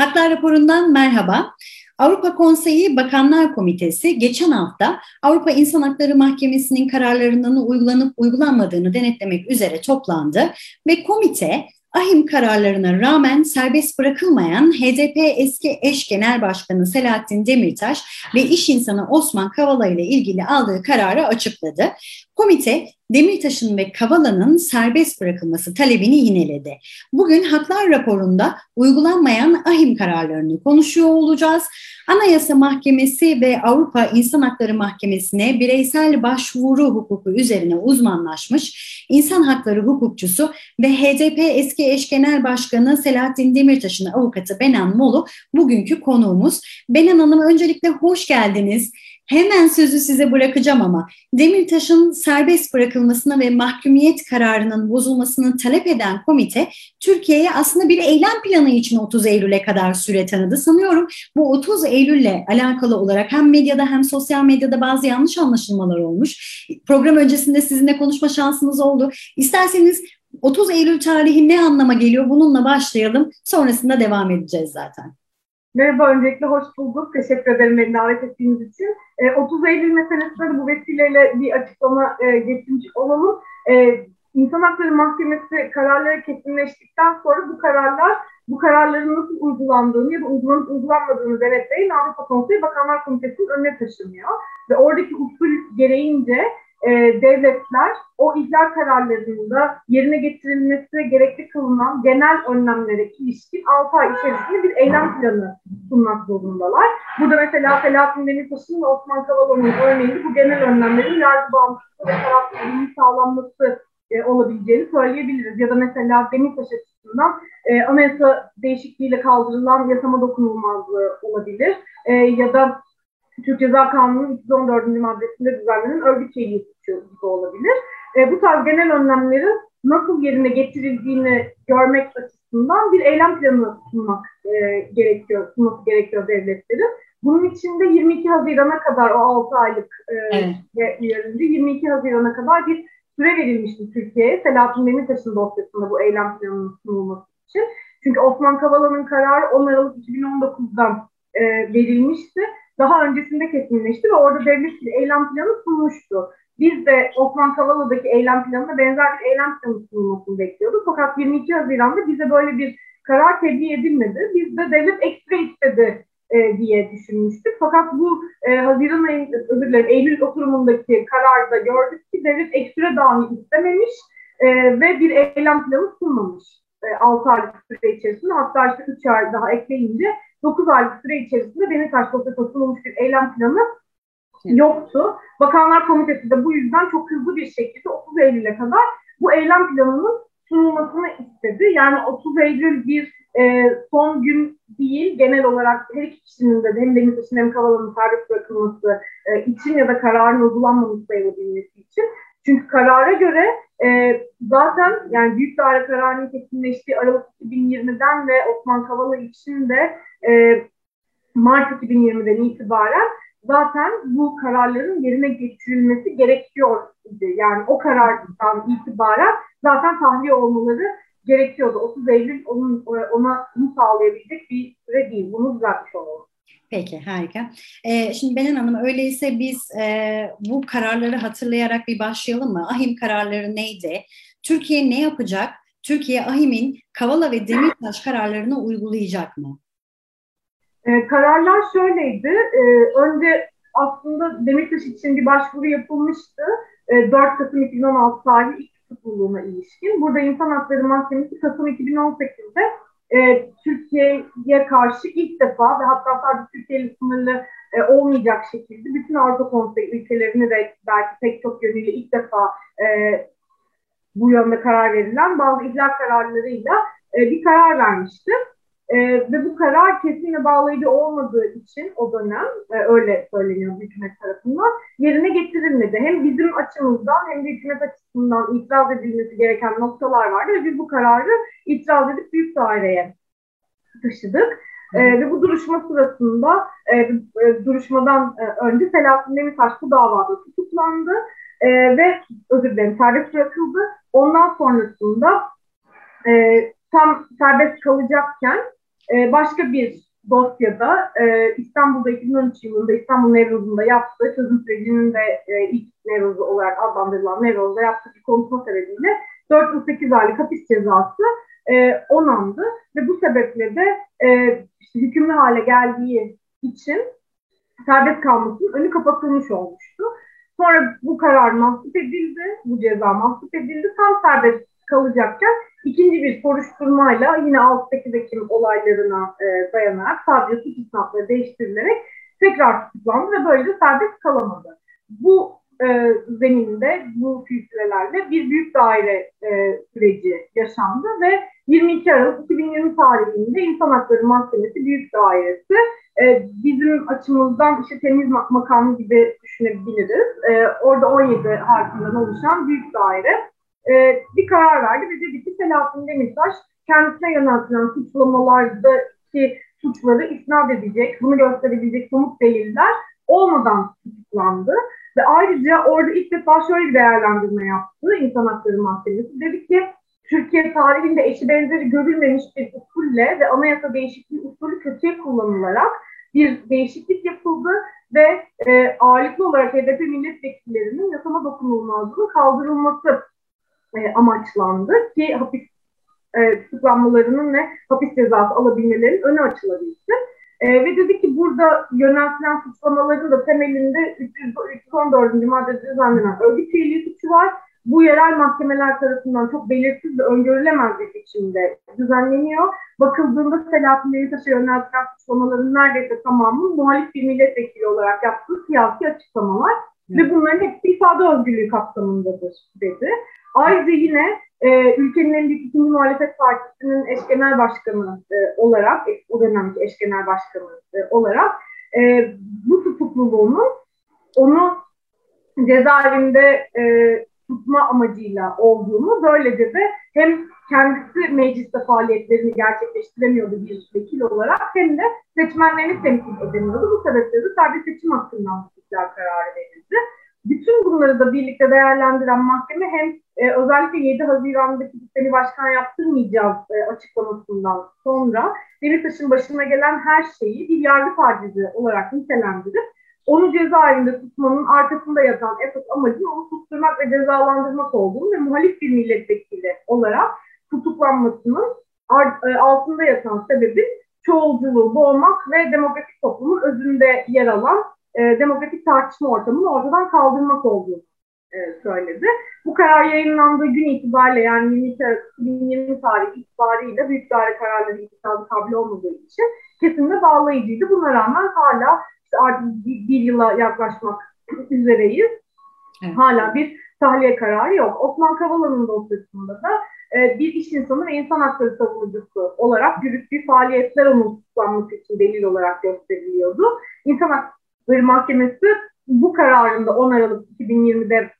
Haklar raporundan merhaba. Avrupa Konseyi Bakanlar Komitesi geçen hafta Avrupa İnsan Hakları Mahkemesi'nin kararlarının uygulanıp uygulanmadığını denetlemek üzere toplandı ve komite ahim kararlarına rağmen serbest bırakılmayan HDP eski eş genel başkanı Selahattin Demirtaş ve iş insanı Osman Kavala ile ilgili aldığı kararı açıkladı. Komite Demirtaş'ın ve Kavala'nın serbest bırakılması talebini yineledi. Bugün haklar raporunda uygulanmayan ahim kararlarını konuşuyor olacağız. Anayasa Mahkemesi ve Avrupa İnsan Hakları Mahkemesi'ne bireysel başvuru hukuku üzerine uzmanlaşmış insan hakları hukukçusu ve HDP eski eş genel başkanı Selahattin Demirtaş'ın avukatı Benan Molu bugünkü konuğumuz. Benan Hanım öncelikle hoş geldiniz. Hemen sözü size bırakacağım ama Demirtaş'ın serbest bırakılmasını ve mahkumiyet kararının bozulmasını talep eden komite Türkiye'ye aslında bir eylem planı için 30 Eylül'e kadar süre tanıdı. Sanıyorum bu 30 Eylül'le alakalı olarak hem medyada hem sosyal medyada bazı yanlış anlaşılmalar olmuş. Program öncesinde sizinle konuşma şansımız oldu. İsterseniz 30 Eylül tarihi ne anlama geliyor? Bununla başlayalım. Sonrasında devam edeceğiz zaten. Merhaba, öncelikle hoş bulduk. Teşekkür ederim beni davet ettiğiniz için. E, 30 Eylül meselesinde de bu vesileyle bir açıklama e, getirmiş olalım. E, İnsan Hakları Mahkemesi kararları kesinleştikten sonra bu kararlar, bu kararların nasıl uygulandığını ya da uygulanıp uygulanmadığını denetleyin Avrupa Konseyi Bakanlar Komitesi'nin önüne taşınıyor. Ve oradaki usul gereğince e, devletler o ihlal kararlarında yerine getirilmesi gerekli kılınan genel önlemlere ilişkin 6 ay içerisinde bir eylem planı sunmak zorundalar. Burada mesela Selahattin Demirtaş'ın ve Osman Kavala'nın örneğinde bu genel önlemlerin yargı bağımsızlığı ve tarafsızlığının sağlanması e, olabileceğini söyleyebiliriz. Ya da mesela Demirtaş açısından e, anayasa değişikliğiyle kaldırılan yasama dokunulmazlığı olabilir. E, ya da Türk Ceza Kanunu'nun 214. maddesinde düzenlenen örgüt üyeliği suçu olabilir. E, bu tarz genel önlemlerin nasıl yerine getirildiğini görmek açısından bir eylem planı sunmak e, gerekiyor, sunması gerekiyor devletlerin. Bunun için de 22 Haziran'a kadar o 6 aylık e, evet. 22 Haziran'a kadar bir süre verilmişti Türkiye'ye. Selahattin Demirtaş'ın dosyasında bu eylem planının sunulması için. Çünkü Osman Kavala'nın kararı 10 Aralık 2019'dan e, verilmişti daha öncesinde kesinleşti ve orada devlet bir eylem planı sunmuştu. Biz de Osman Kavala'daki eylem planına benzer bir eylem planı sunulmasını bekliyorduk. Fakat 22 Haziran'da bize böyle bir karar tebliğ edilmedi. Biz de devlet ekstra istedi e, diye düşünmüştük. Fakat bu e, Haziran ayı, özür dilerim, Eylül oturumundaki kararda gördük ki devlet ekstra dahi istememiş e, ve bir eylem planı sunmamış. E, 6 aylık süre içerisinde hatta işte 3 ay daha ekleyince 9 aylık süre içerisinde Demirtaş dosyasına sunulmuş bir eylem planı yoktu. Bakanlar Komitesi de bu yüzden çok hızlı bir şekilde 30 Eylül'e kadar bu eylem planının sunulmasını istedi. Yani 30 Eylül bir e, son gün değil, genel olarak her iki kişinin de hem Demirtaş'ın hem Kavala'nın serbest bırakılması e, için ya da kararın uygulanmaması sayılabilmesi için. Çünkü karara göre e, zaten yani büyük daire kararının kesinleştiği Aralık 2020'den ve Osman Kavala için de e, Mart 2020'den itibaren zaten bu kararların yerine getirilmesi gerekiyor. Yani o karardan itibaren zaten tahliye olmaları gerekiyordu. 30 Eylül onun, ona bunu sağlayabilecek bir süre değil. Bunu düzeltmiş olalım. Peki harika. Ee, şimdi Benen Hanım öyleyse biz e, bu kararları hatırlayarak bir başlayalım mı? Ahim kararları neydi? Türkiye ne yapacak? Türkiye Ahim'in Kavala ve Demirtaş kararlarını uygulayacak mı? Ee, kararlar şöyleydi. Ee, önce aslında Demirtaş için bir başvuru yapılmıştı. Ee, 4 Kasım 2016 tarihi ilk tutukluluğuna ilişkin. Burada İnsan Hakları Mahkemesi Kasım 2018'de e, Türkiye'ye karşı ilk defa ve hatta sadece Türkiye sınırlı e, olmayacak şekilde bütün Avrupa Konseyi ülkelerini de belki pek çok yönüyle ilk defa e, bu yönde karar verilen bazı ihlal kararlarıyla e, bir karar vermişti. E, ve bu karar kesin ve bağlayıcı olmadığı için o dönem e, öyle söyleniyor hükümet tarafından yerine getirilmedi. Hem bizim açımızdan hem de hükümet açısından itiraz edilmesi gereken noktalar vardı ve biz bu kararı itiraz edip büyük daireye taşıdık. E, ve bu duruşma sırasında e, e, duruşmadan e, önce Selahattin Demirtaş bu davada tutuklandı e, ve özür dilerim serbest bırakıldı. Ondan sonrasında e, tam serbest kalacakken e, başka bir dosyada e, İstanbul'da 2013 yılında İstanbul Nevruz'unda yaptığı çözüm sürecinin de e, ilk Nevruz'u olarak adlandırılan Nevruz'da yaptığı bir konuşma sebebiyle 4 yıl 8 aylık hapis cezası e, onandı ve bu sebeple de e, işte hükümlü hale geldiği için serbest kalmasının önü kapatılmış olmuştu. Sonra bu karar mahsup edildi, bu ceza mahsup edildi. Tam serbest kalacakken ikinci bir soruşturmayla yine 6-8 Ekim olaylarına e, dayanarak sadece suç isnatları değiştirilerek tekrar tutuklandı ve böylece serbest kalamadı. Bu e, zeminde bu filtrelerle bir büyük daire e, süreci yaşandı ve 22 Aralık 2020 tarihinde İnsan Hakları Mahkemesi Büyük Dairesi e, bizim açımızdan işte temiz makam gibi düşünebiliriz. E, orada 17 harfinden oluşan büyük daire e, bir karar verdi ve dedi ki Selahattin Demirtaş kendisine yöneltilen suçlamalardaki suçları isnat edecek, bunu gösterebilecek somut deliller olmadan tutuklandı. Ve ayrıca orada ilk defa şöyle bir değerlendirme yaptı İnsan Hakları Mahkemesi. Dedi ki Türkiye tarihinde eşi benzeri görülmemiş bir usulle ve anayasa değişikliği usulü kötüye kullanılarak bir değişiklik yapıldı ve e, ağırlıklı olarak HDP milletvekillerinin yasama dokunulmazlığının kaldırılması e, amaçlandı ki hapis e, tutuklanmalarının ve hapis cezası alabilmelerinin önü açılabilsin. E, ve dedi ki burada yöneltilen suçlamaların da temelinde 314. maddede düzenlenen örgüt üyeliği suçu var. Bu yerel mahkemeler tarafından çok belirsiz ve öngörülemez bir biçimde düzenleniyor. Bakıldığında Selahattin Demirtaş'a yöneltilen suçlamaların neredeyse tamamı muhalif bir milletvekili olarak yaptığı siyasi açıklamalar. Ve bunların hepsi ifade özgürlüğü kapsamındadır dedi. Ayrıca yine e, ülkenin en büyük ikinci muhalefet partisinin eş genel başkanı e, olarak, o dönemki eş genel başkanı e, olarak e, bu tutukluluğunun onu cezaevinde e, tutma amacıyla olduğunu böylece de hem kendisi mecliste faaliyetlerini gerçekleştiremiyordu bir vekil olarak hem de seçmenlerini temsil edemiyordu. Bu sebeple de sadece seçim hakkından tutuklar kararı verildi. Bütün bunları da birlikte değerlendiren mahkeme hem e, özellikle 7 Haziran'daki sistemi başkan yaptırmayacağız e, açıklamasından sonra Demirtaş'ın başına gelen her şeyi bir yargı tacizi olarak nitelendirip onu cezaevinde tutmanın arkasında yatan esas amacın onu tutturmak ve cezalandırmak olduğunu ve muhalif bir milletvekili olarak tutuklanmasının e, altında yatan sebebi çoğulculuğu boğmak ve demokratik toplumun özünde yer alan e, demokratik tartışma ortamını ortadan kaldırmak olduğunu e, söyledi. Bu karar yayınlandığı gün itibariyle yani 22 Aralık 2020 tarihi itibariyle büyük daire kararları iktisadı kabul olmadığı için kesinlikle bağlayıcıydı. Buna rağmen hala işte artık bir, bir yıla yaklaşmak üzereyiz. Evet. Hala bir tahliye kararı yok. Osman Kavala'nın dosyasında da e, bir iş insanı ve insan hakları savunucusu olarak yürüttüğü faaliyetler onun tutuklanması için delil olarak gösteriliyordu. İnsan Hakları Mahkemesi bu kararında 10 Aralık 2020'de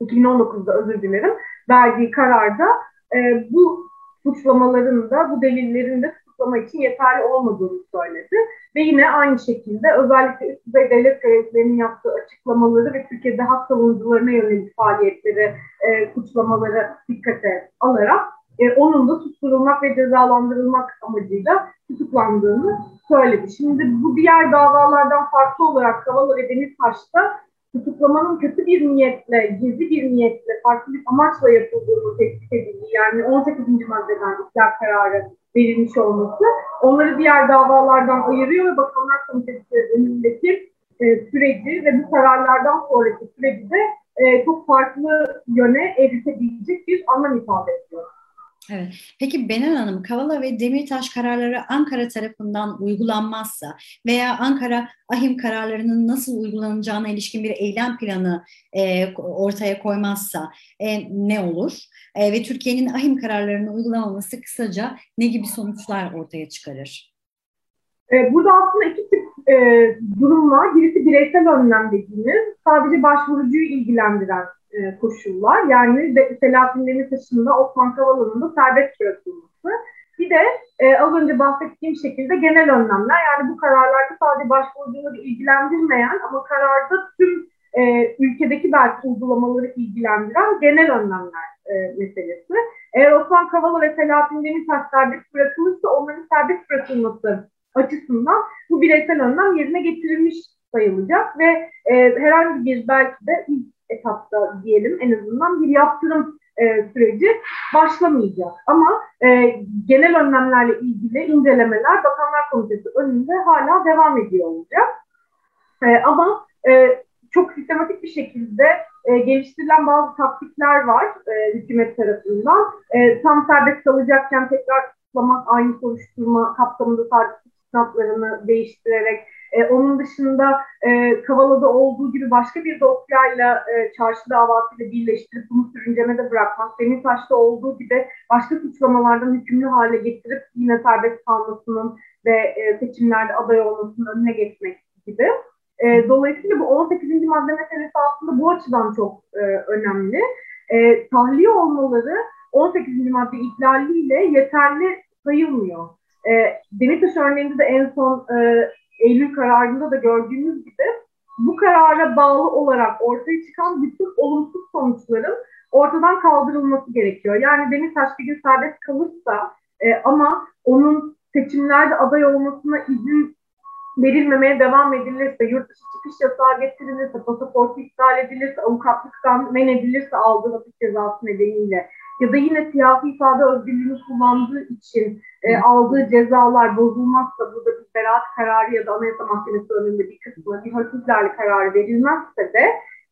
2019'da özür dilerim verdiği kararda e, bu suçlamaların da bu delillerin de tutuklama için yeterli olmadığını söyledi. Ve yine aynı şekilde özellikle üst düzey devlet görevlilerinin yaptığı açıklamaları ve Türkiye'de hak savunucularına yönelik faaliyetleri, e, suçlamaları dikkate alarak e, onun da susturulmak ve cezalandırılmak amacıyla tutuklandığını söyledi. Şimdi bu diğer davalardan farklı olarak Kavala ve Demirtaş'ta tutuklamanın kötü bir niyetle, gizli bir niyetle, farklı bir amaçla yapıldığını tespit edildi. Yani 18. maddeden ihlal kararı verilmiş olması onları diğer davalardan ayırıyor ve Bakanlar Komitesi önündeki e, süreci ve bu kararlardan sonraki süreci de e, çok farklı yöne evriltebilecek bir anlam ifade ediyor. Evet. Peki Benan Hanım, Kavala ve Demirtaş kararları Ankara tarafından uygulanmazsa veya Ankara ahim kararlarının nasıl uygulanacağına ilişkin bir eylem planı e, ortaya koymazsa e, ne olur? E, ve Türkiye'nin ahim kararlarını uygulamaması kısaca ne gibi sonuçlar ortaya çıkarır? E, burada aslında iki e, durum var. Birisi bireysel önlem dediğimiz, sadece başvurucuyu ilgilendiren e, koşullar. Yani de, Selahattin Demirtaş'ın Osman Kavala'nın da serbest bırakılması. Bir de e, az önce bahsettiğim şekilde genel önlemler. Yani bu kararlarda sadece başvurucuları ilgilendirmeyen ama kararda tüm e, ülkedeki belki uygulamaları ilgilendiren genel önlemler e, meselesi. Eğer Osman Kavala ve Selahattin Demirtaş serbest bırakılırsa onların serbest bırakılması açısından bu bireysel önlem yerine getirilmiş sayılacak ve e, herhangi bir belki de ilk etapta diyelim en azından bir yaptırım e, süreci başlamayacak. Ama e, genel önlemlerle ilgili incelemeler Bakanlar Komitesi önünde hala devam ediyor olacak. E, ama e, çok sistematik bir şekilde e, geliştirilen bazı taktikler var e, hükümet tarafından. E, tam serbest kalacakken tekrar tutuklamak, aynı soruşturma kapsamında sadece sınavlarını değiştirerek e, onun dışında e, Kavala'da olduğu gibi başka bir dosyayla e, çarşı davasıyla birleştirip bunu sürüncemede bırakmak, Demirtaş'ta olduğu gibi başka suçlamalardan hükümlü hale getirip yine serbest kalmasının ve e, seçimlerde aday olmasının önüne geçmek gibi. E, dolayısıyla bu 18. madde meselesi aslında bu açıdan çok e, önemli. E, tahliye olmaları 18. madde ihlaliyle yeterli sayılmıyor. E, Demirtaş örneğinde de en son e, Eylül kararında da gördüğümüz gibi bu karara bağlı olarak ortaya çıkan bütün olumsuz sonuçların ortadan kaldırılması gerekiyor. Yani Demirtaş bir gün serbest kalırsa e, ama onun seçimlerde aday olmasına izin verilmemeye devam edilirse, yurt dışı çıkış yasağı getirilirse, pasaportu iptal edilirse, avukatlıktan men edilirse aldığı hapis cezası nedeniyle ya da yine siyasi ifade özgürlüğünü kullandığı için e, aldığı cezalar bozulmazsa, burada bir beraat kararı ya da Anayasa Mahkemesi önünde bir kısmı bir hafiflerle kararı verilmezse de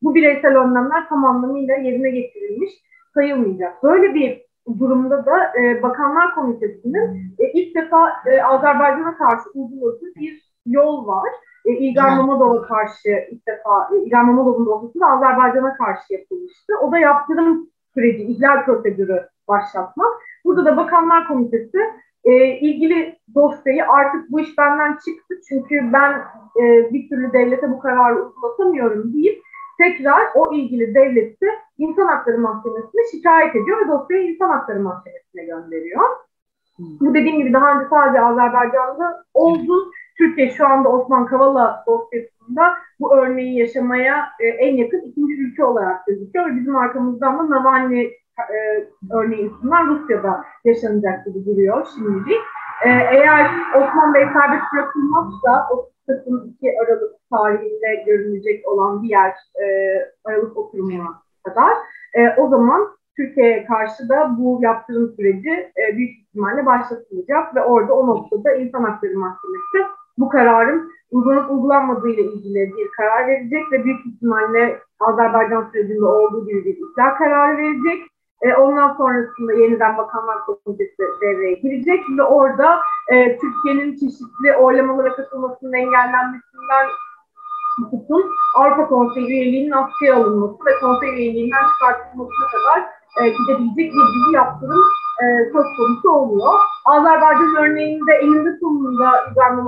bu bireysel önlemler tam anlamıyla yerine getirilmiş sayılmayacak. Böyle bir durumda da e, Bakanlar Komitesi'nin e, ilk defa e, Azerbaycan'a karşı uyguladığı bir yol var. E, İlgar Mamadov'a karşı ilk defa, e, İlgar Mamadov'un dosyası da Azerbaycan'a karşı yapılmıştı. O da yaptırım süreci, ihlal prosedürü başlatmak. Burada da Bakanlar Komitesi e, ilgili dosyayı artık bu iş benden çıktı çünkü ben e, bir türlü devlete bu kararı uygulatamıyorum deyip tekrar o ilgili devleti İnsan Hakları Mahkemesi'ne şikayet ediyor ve dosyayı İnsan Hakları Mahkemesi'ne gönderiyor. Hmm. Bu dediğim gibi daha önce sadece Azerbaycan'da oldu. Türkiye şu anda Osman Kavala dosyasında bu örneği yaşamaya e, en yakın ikinci ülke olarak gözüküyor ve bizim arkamızdan da Navalny e, örneği üstünden Rusya'da yaşanacak gibi duruyor şimdilik. E, eğer Osman Bey serbest bırakılmazsa o Kasım 2 Aralık tarihinde görünecek olan diğer e, Aralık oturumuna kadar e, o zaman Türkiye'ye karşı da bu yaptırım süreci e, büyük ihtimalle başlatılacak ve orada o noktada İnsan Hakları Mahkemesi bu kararın uygulanıp uygulanmadığı ile ilgili bir karar verecek ve büyük ihtimalle Azerbaycan sürecinde olduğu gibi bir ihlal kararı verecek. E, ondan sonrasında yeniden Bakanlar Komitesi devreye girecek ve orada e, Türkiye'nin çeşitli oylamalara katılmasının engellenmesinden tutun Avrupa Konseyi üyeliğinin askıya alınması ve konsey üyeliğinden çıkartılmasına kadar e, gidebilecek bir dizi yaptırım e, söz konusu oluyor. Azerbaycan örneğinde elinde sonunda İbrahim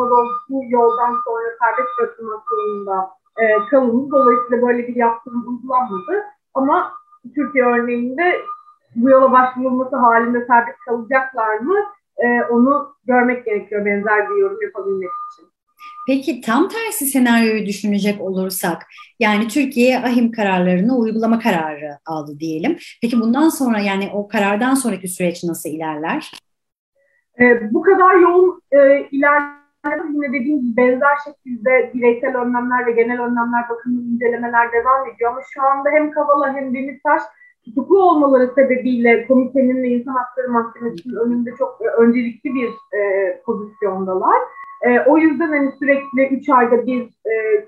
bu yoldan sonra serbest bırakılmak zorunda e, kalındı. Dolayısıyla böyle bir yaptırım uygulanmadı. Ama Türkiye örneğinde bu yola başvurulması halinde serbest kalacaklar mı? E, onu görmek gerekiyor benzer bir yorum yapabilmek için. Peki tam tersi senaryoyu düşünecek olursak, yani Türkiye ahim kararlarını uygulama kararı aldı diyelim. Peki bundan sonra yani o karardan sonraki süreç nasıl ilerler? Ee, bu kadar yoğun e, ilerler yine dediğim gibi benzer şekilde bireysel önlemler ve genel önlemler bakımlı incelemeler devam ediyor. Ama şu anda hem Kavala hem Demirtaş tutuklu olmaları sebebiyle komitenin ve insan hakları mahkemesinin önünde çok e, öncelikli bir e, pozisyondalar. E, o yüzden hani sürekli üç ayda bir e,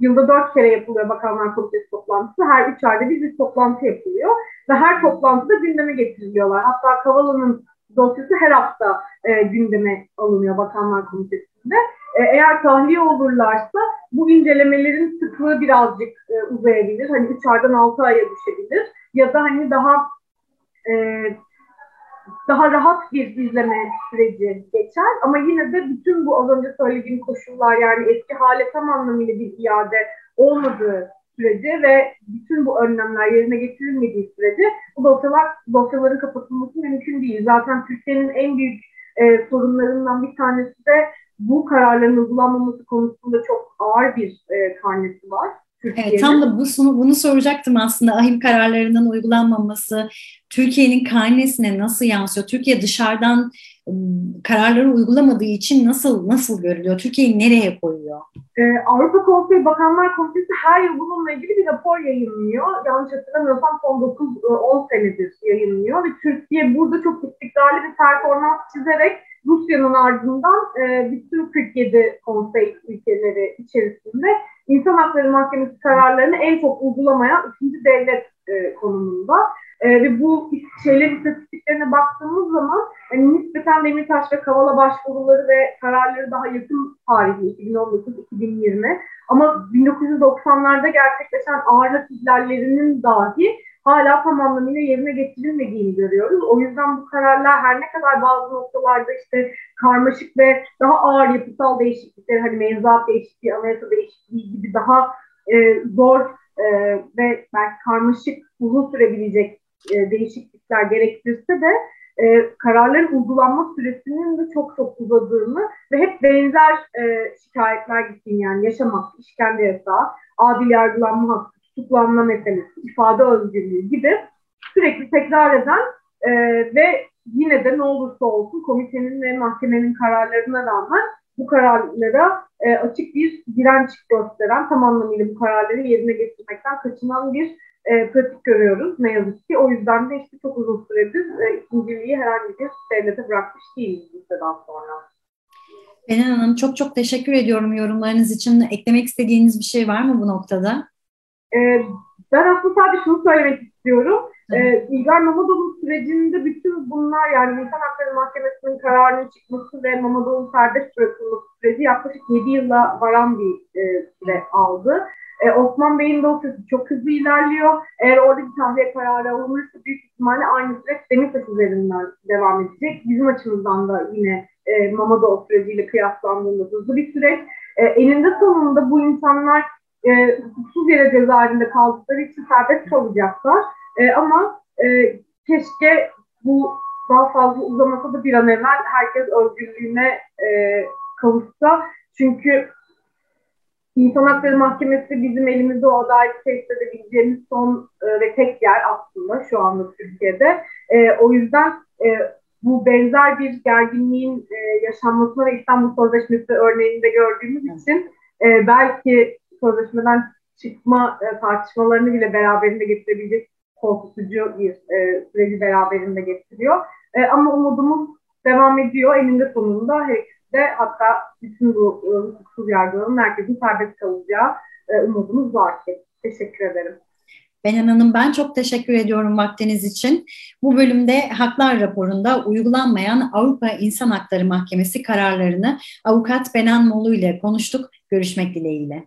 yılda dört kere yapılıyor Bakanlar Komitesi toplantısı. Her üç ayda bir, bir toplantı yapılıyor. Ve her toplantıda gündeme getiriliyorlar. Hatta Kavala'nın dosyası her hafta e, gündeme alınıyor Bakanlar Komitesi'nde. E, eğer tahliye olurlarsa bu incelemelerin sıklığı birazcık e, uzayabilir. Hani üç aydan altı aya düşebilir. Ya da hani daha e, daha rahat bir izleme süreci geçer. Ama yine de bütün bu az önce söylediğim koşullar yani eski hale tam anlamıyla bir iade olmadığı sürece ve bütün bu önlemler yerine getirilmediği sürece bu dosyalar, dosyaların kapatılması mümkün değil. Zaten Türkiye'nin en büyük e, sorunlarından bir tanesi de bu kararların uygulanmaması konusunda çok ağır bir e, karnesi var. Evet, tam da bu, bunu soracaktım aslında ahim kararlarının uygulanmaması, Türkiye'nin karnesine nasıl yansıyor? Türkiye dışarıdan kararları uygulamadığı için nasıl nasıl görülüyor? Türkiye'yi nereye koyuyor? Ee, Avrupa Konseyi Bakanlar Komitesi her yıl bununla ilgili bir rapor yayınlıyor. Yanlış hatırlamıyorsam son 9-10 senedir yayınlıyor ve Türkiye burada çok istikrarlı bir performans çizerek Rusya'nın ardından e, bütün 47 konsey ülkeleri içerisinde insan hakları mahkemesi kararlarını en çok uygulamayan ikinci devlet e, konumunda. E, ve bu şeylerin istatistiklerine baktığımız zaman yani nispeten Demirtaş ve Kavala başvuruları ve kararları daha yakın tarihli 2019-2020 ama 1990'larda gerçekleşen ağırlık ihlallerinin dahi hala tam anlamıyla yerine getirilmediğini görüyoruz. O yüzden bu kararlar her ne kadar bazı noktalarda işte karmaşık ve daha ağır yapısal değişiklikler hani mevzuat değişikliği, anayasa değişikliği gibi daha e, zor e, ve belki karmaşık uzun sürebilecek e, değişiklikler gerektirse de e, kararların uygulanma süresinin de çok çok uzadığını ve hep benzer e, şikayetler gittiğini yani yaşamak, işkence yasağı, adil yargılanma hakkı, tutuklanma meselesi, ifade özgürlüğü gibi sürekli tekrar eden e, ve yine de ne olursa olsun komitenin ve mahkemenin kararlarına rağmen bu kararlara e, açık bir direnç gösteren, tam anlamıyla bu kararları yerine getirmekten kaçınan bir e, pratik görüyoruz ne yazık ki. O yüzden de işte çok uzun süredir e, ikinciliği herhangi bir devlete bırakmış değiliz liseden sonra. Benen Hanım çok çok teşekkür ediyorum yorumlarınız için. Eklemek istediğiniz bir şey var mı bu noktada? E, ben aslında sadece şunu söylemek istiyorum. E, İlgar Mamadov'un sürecinde bütün bunlar yani İnsan Hakları Mahkemesi'nin kararının çıkması ve Mamadov'un serbest bırakılması süreci yaklaşık 7 yıla varan bir e, süre aldı. E, Osman Bey'in dosyası çok hızlı ilerliyor. Eğer orada bir tahliye kararı alınırsa büyük ihtimalle aynı süreç Demirtaş üzerinden devam edecek. Bizim açımızdan da yine e, Mamadov süreciyle kıyaslandığında hızlı bir süreç. E, eninde sonunda bu insanlar e, hukuksuz yere cezaevinde kaldıkları için serbest kalacaklar. E, ama e, keşke bu daha fazla uzamasa da bir an evvel herkes özgürlüğüne e, kavuşsa. Çünkü İnsan Hakları Mahkemesi bizim elimizde o adalet tesis edebileceğimiz son e, ve tek yer aslında şu anda Türkiye'de. E, o yüzden e, bu benzer bir gerginliğin e, yaşanmasına ve İstanbul Sözleşmesi örneğinde gördüğümüz için e, belki sözleşmeden çıkma e, tartışmalarını bile beraberinde getirebilecek korkutucu bir e, süreci beraberinde getiriyor. E, ama umudumuz devam ediyor. Eninde sonunda her de hatta bütün bu e, hukuksuz yargıların herkesin serbest kalacağı e, umudumuz var. Teşekkür ederim. Benan Hanım ben çok teşekkür ediyorum vaktiniz için. Bu bölümde Haklar raporunda uygulanmayan Avrupa İnsan Hakları Mahkemesi kararlarını avukat Benan Molu ile konuştuk. Görüşmek dileğiyle.